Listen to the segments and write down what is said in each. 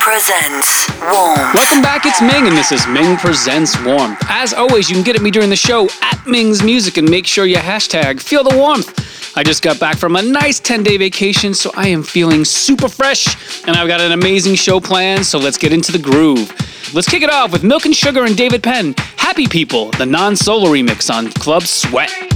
Presents. Welcome back, it's Ming, and this is Ming Presents Warmth. As always, you can get at me during the show at Ming's Music and make sure you hashtag feel the warmth. I just got back from a nice 10 day vacation, so I am feeling super fresh, and I've got an amazing show planned, so let's get into the groove. Let's kick it off with Milk and Sugar and David Penn, Happy People, the non solo remix on Club Sweat.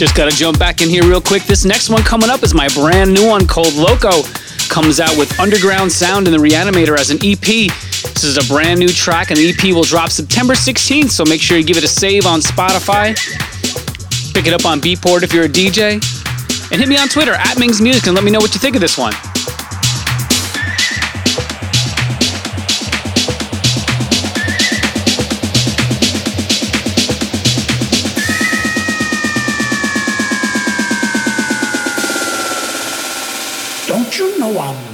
Just gotta jump back in here real quick. This next one coming up is my brand new one called Loco. Comes out with Underground Sound and the Reanimator as an EP. This is a brand new track, and the EP will drop September 16th, so make sure you give it a save on Spotify. Pick it up on Beatport if you're a DJ. And hit me on Twitter at Mings Music and let me know what you think of this one. one.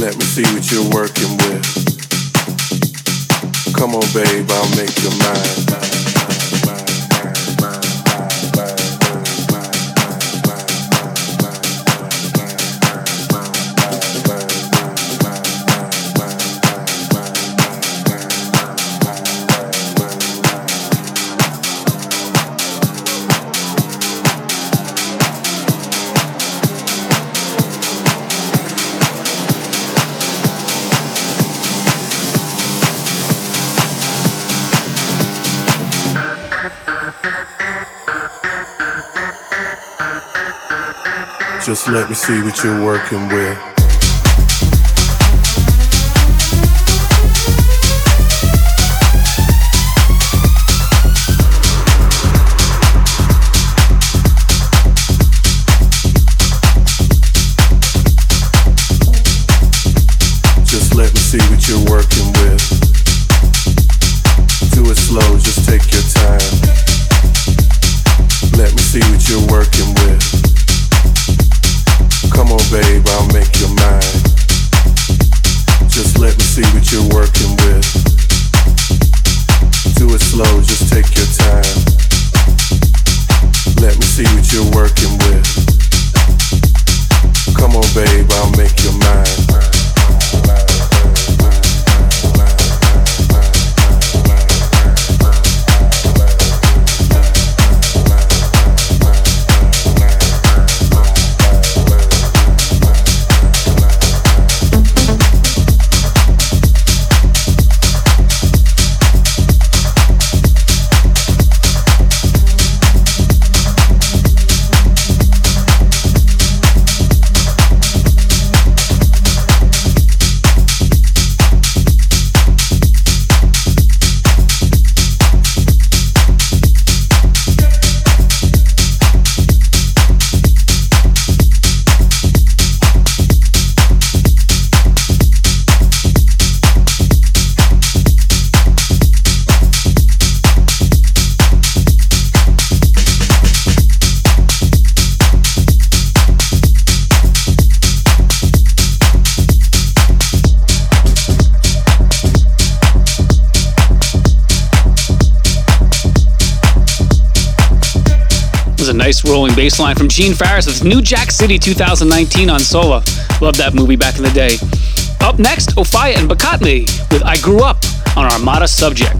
Let me see what you're working with. Come on, babe, I'll make your mind. Just let me see what you're working with. Baseline from Gene Farris's New Jack City 2019 on Sola. Loved that movie back in the day. Up next, OFFAIAH and Bakatni with I Grew Up on Armada Subjekt.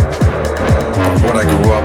what I grew up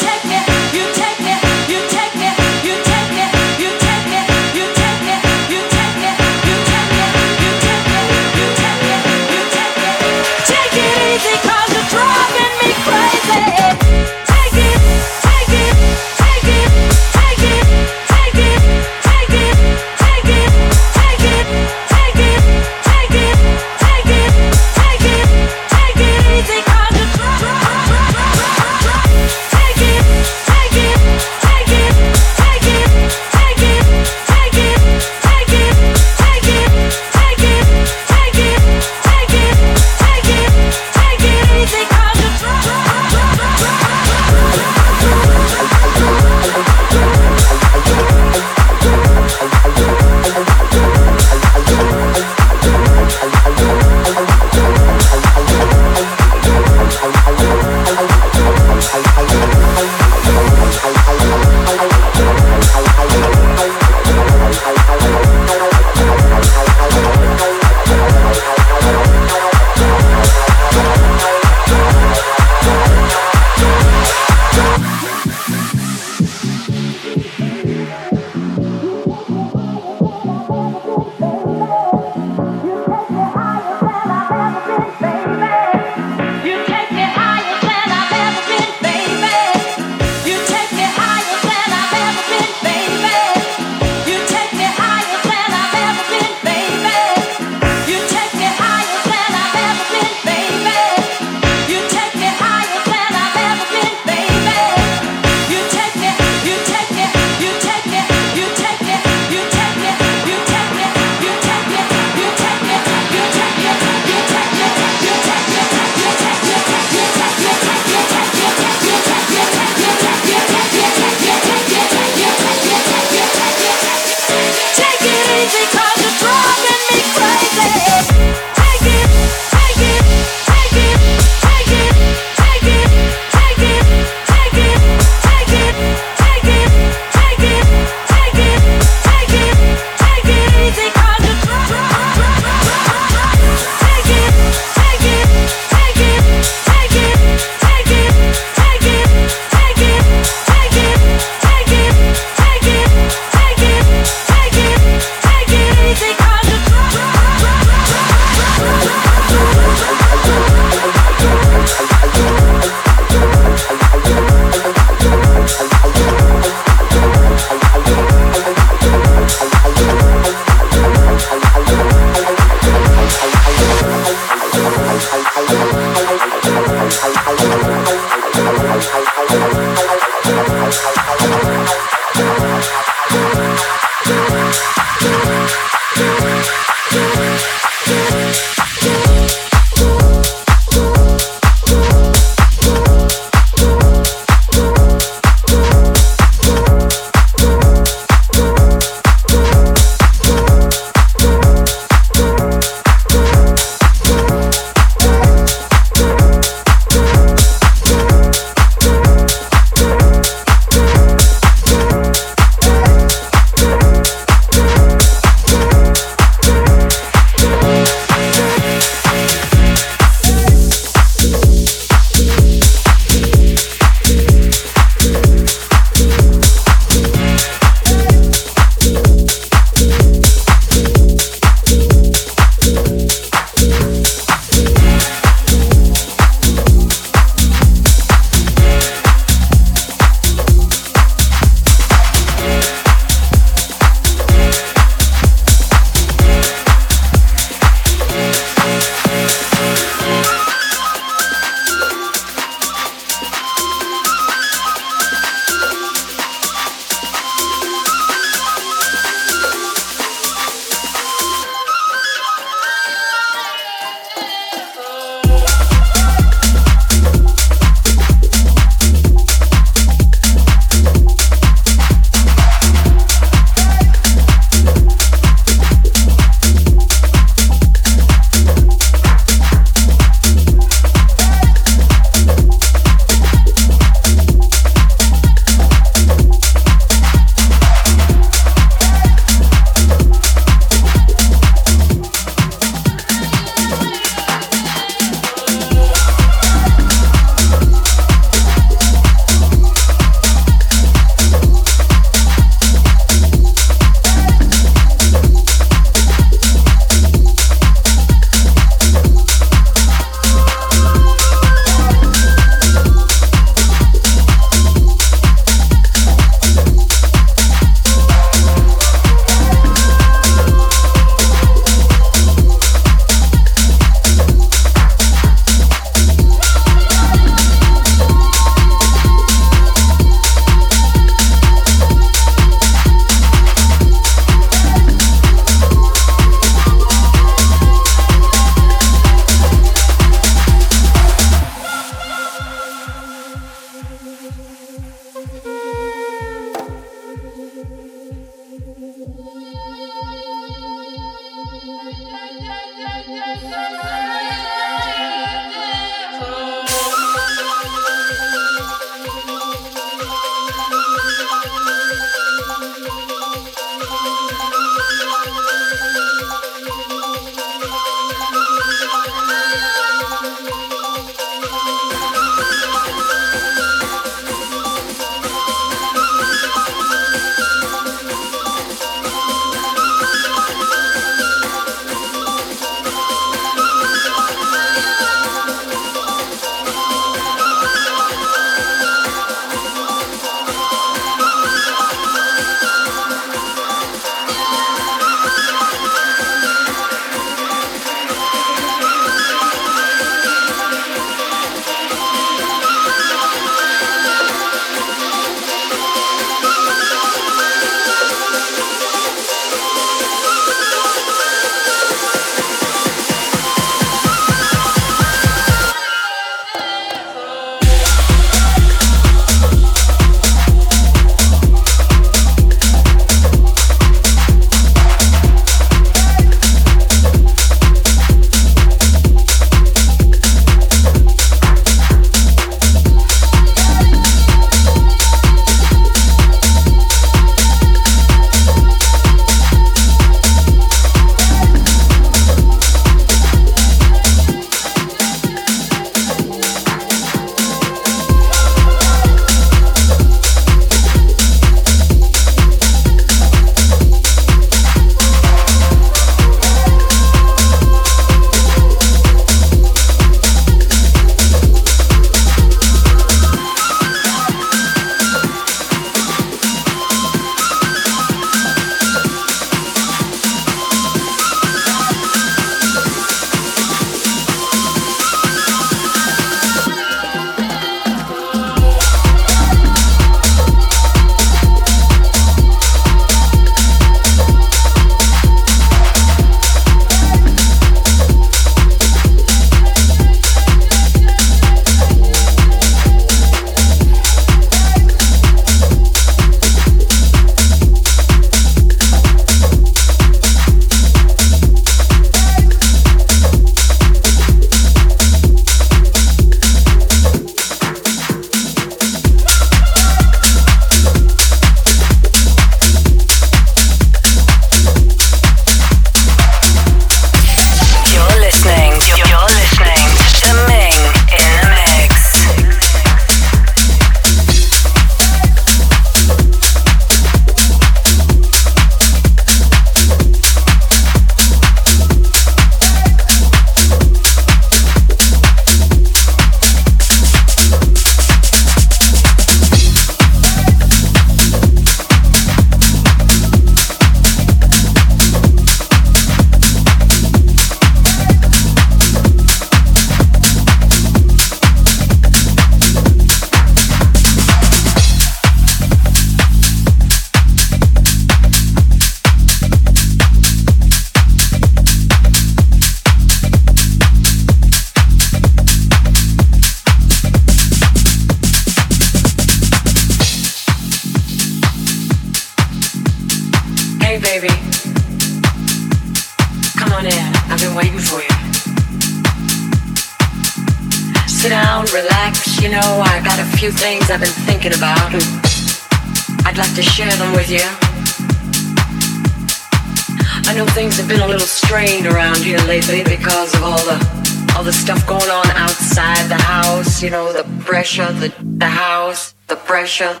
Pressure, the the house, the pressure,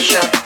pressure,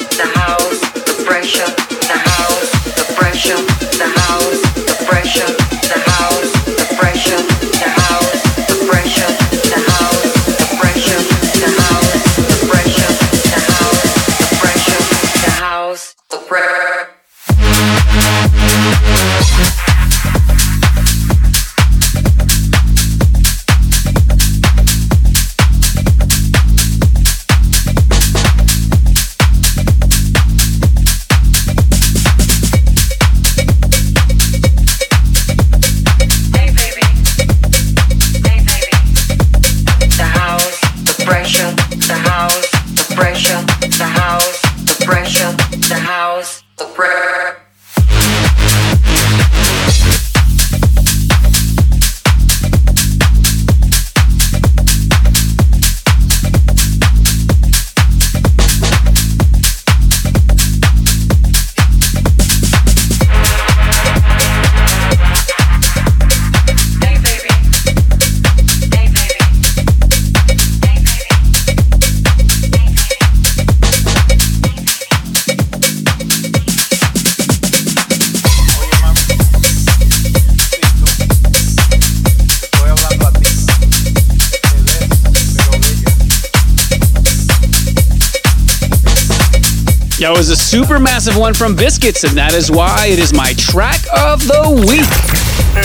massive one from Biscits, and that is why it is my track of the week.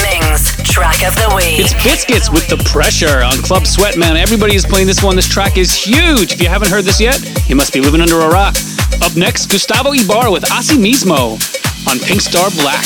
Ming's track of the week. It's Biscits with the pressure on Club Sweat, man. Everybody is playing this one. This track is huge. If you haven't heard this yet, you must be living under a rock. Up next, Gustavo Ibarra with Así Mismo on Pink Star Black.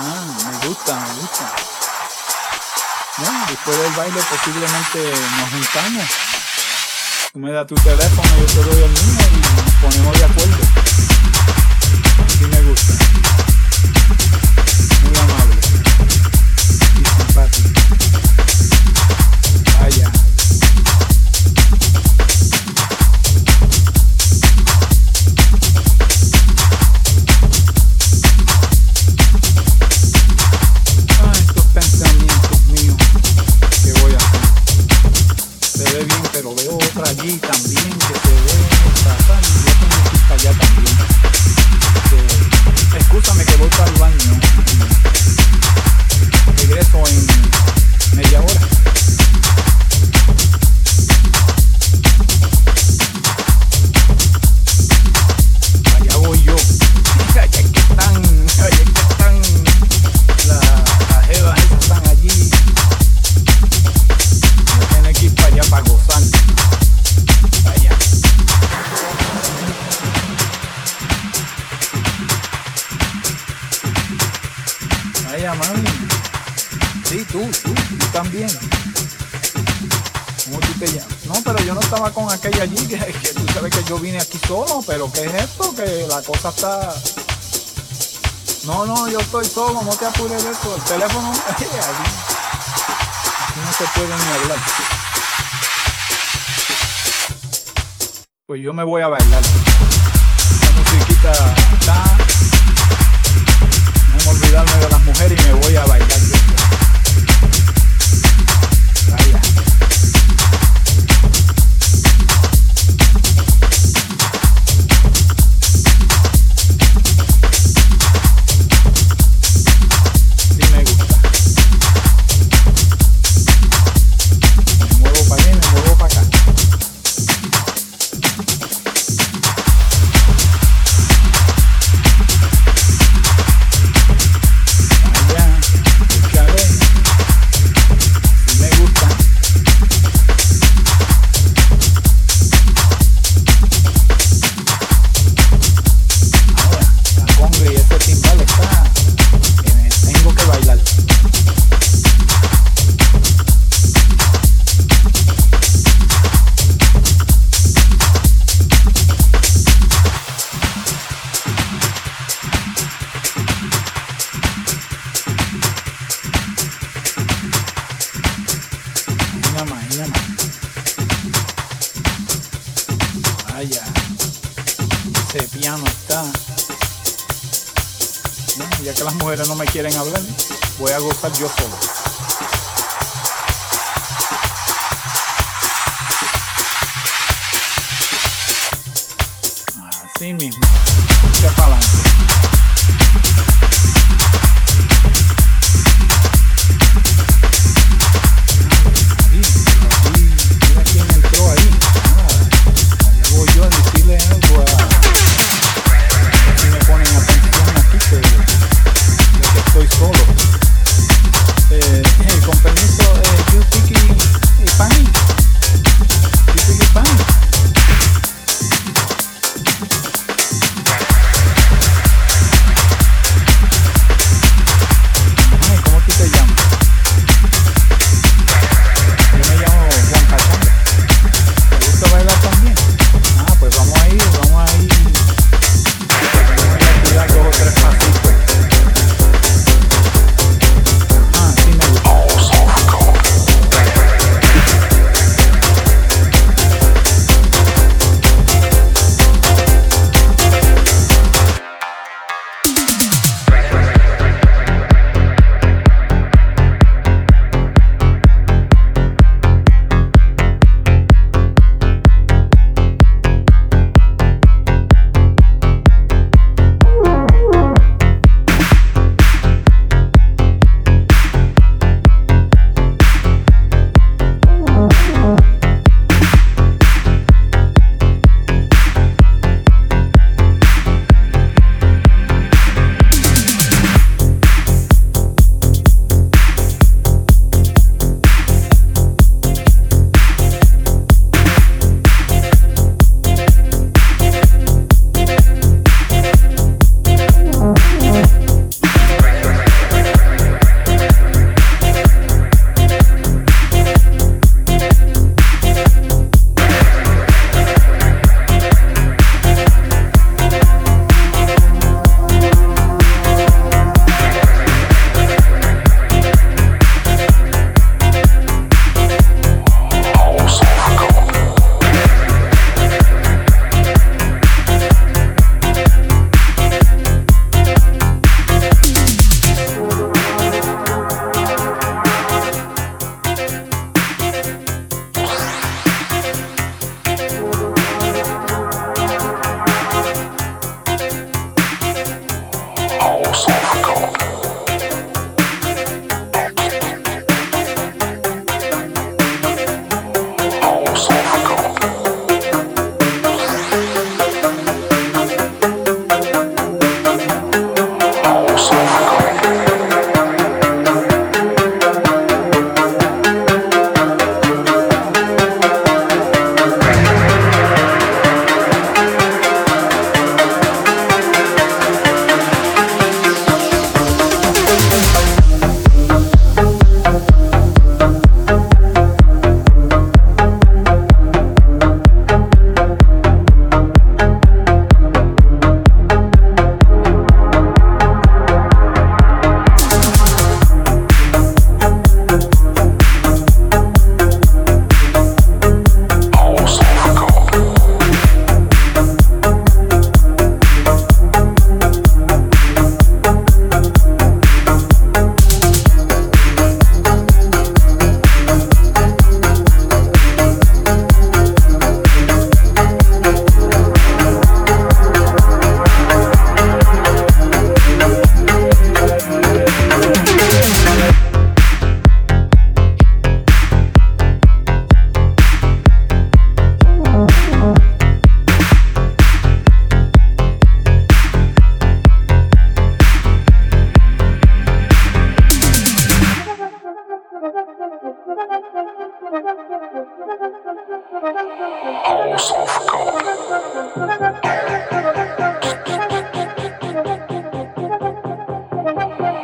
Ah, me gusta, me gusta. Después del baile posiblemente nos juntamos. Tú me das tu teléfono, yo te doy el mío y nos ponemos de acuerdo. Sí me gusta. Muy amable. Y simpático. y todo, no te apures de el teléfono, no se puede ni hablar. Pues yo me voy a bailar.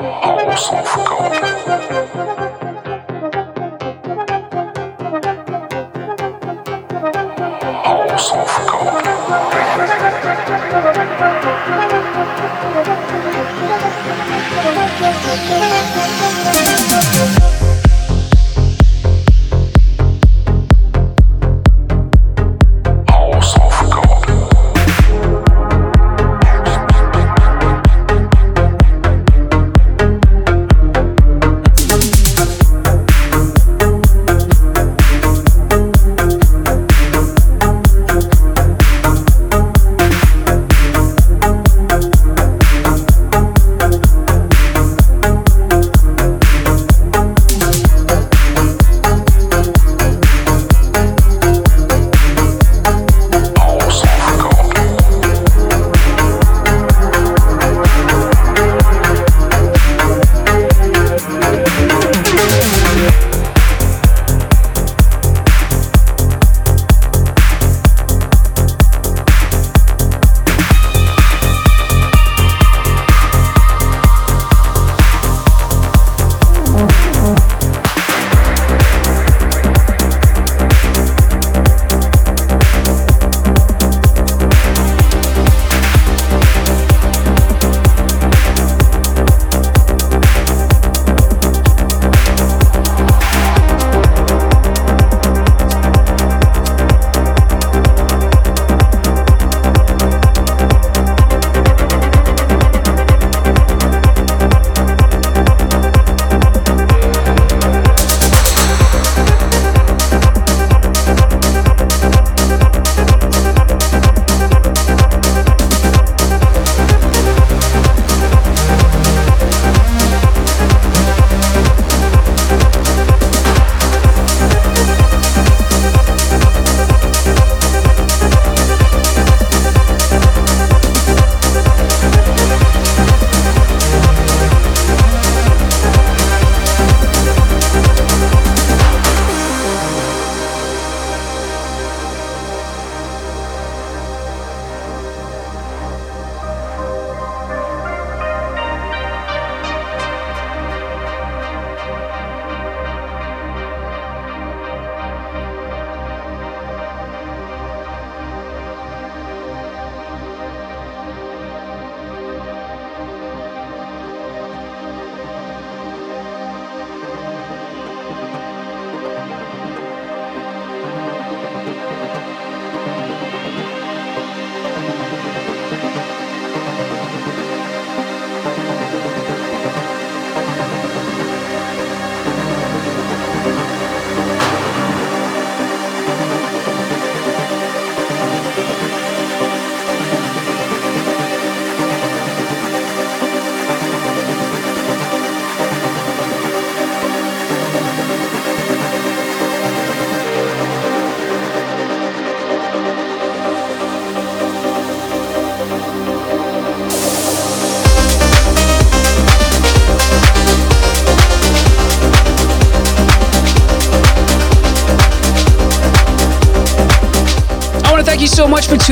Awesome Forgotten.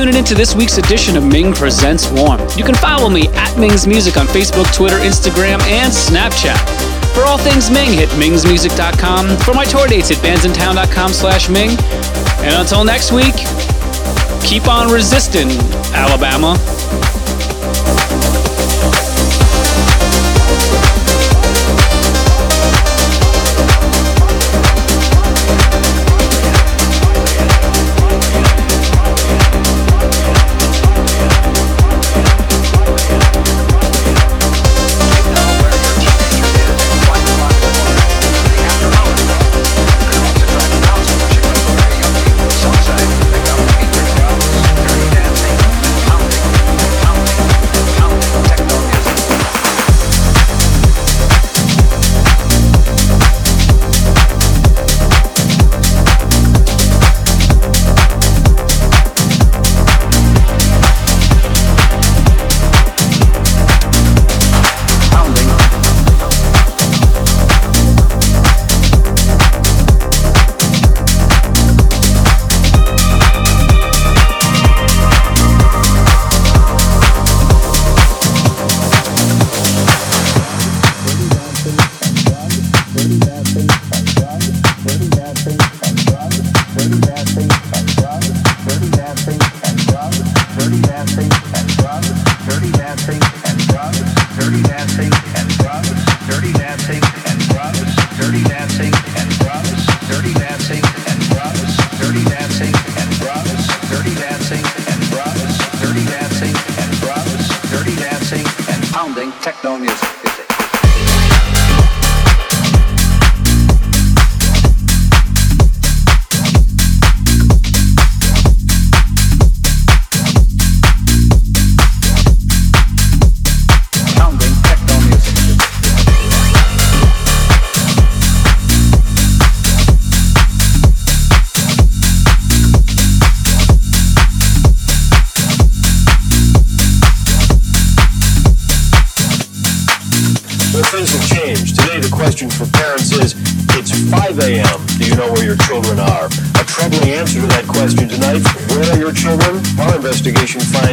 Tuning in to this week's edition of Ming Presents Warm. You can follow me at Ming's Music on Facebook, Twitter, Instagram, and Snapchat. For all things Ming, hit mingsmusic.com. For my tour dates, hit bandsintown.com slash Ming. And until next week, keep on resisting, Alabama. Dancing and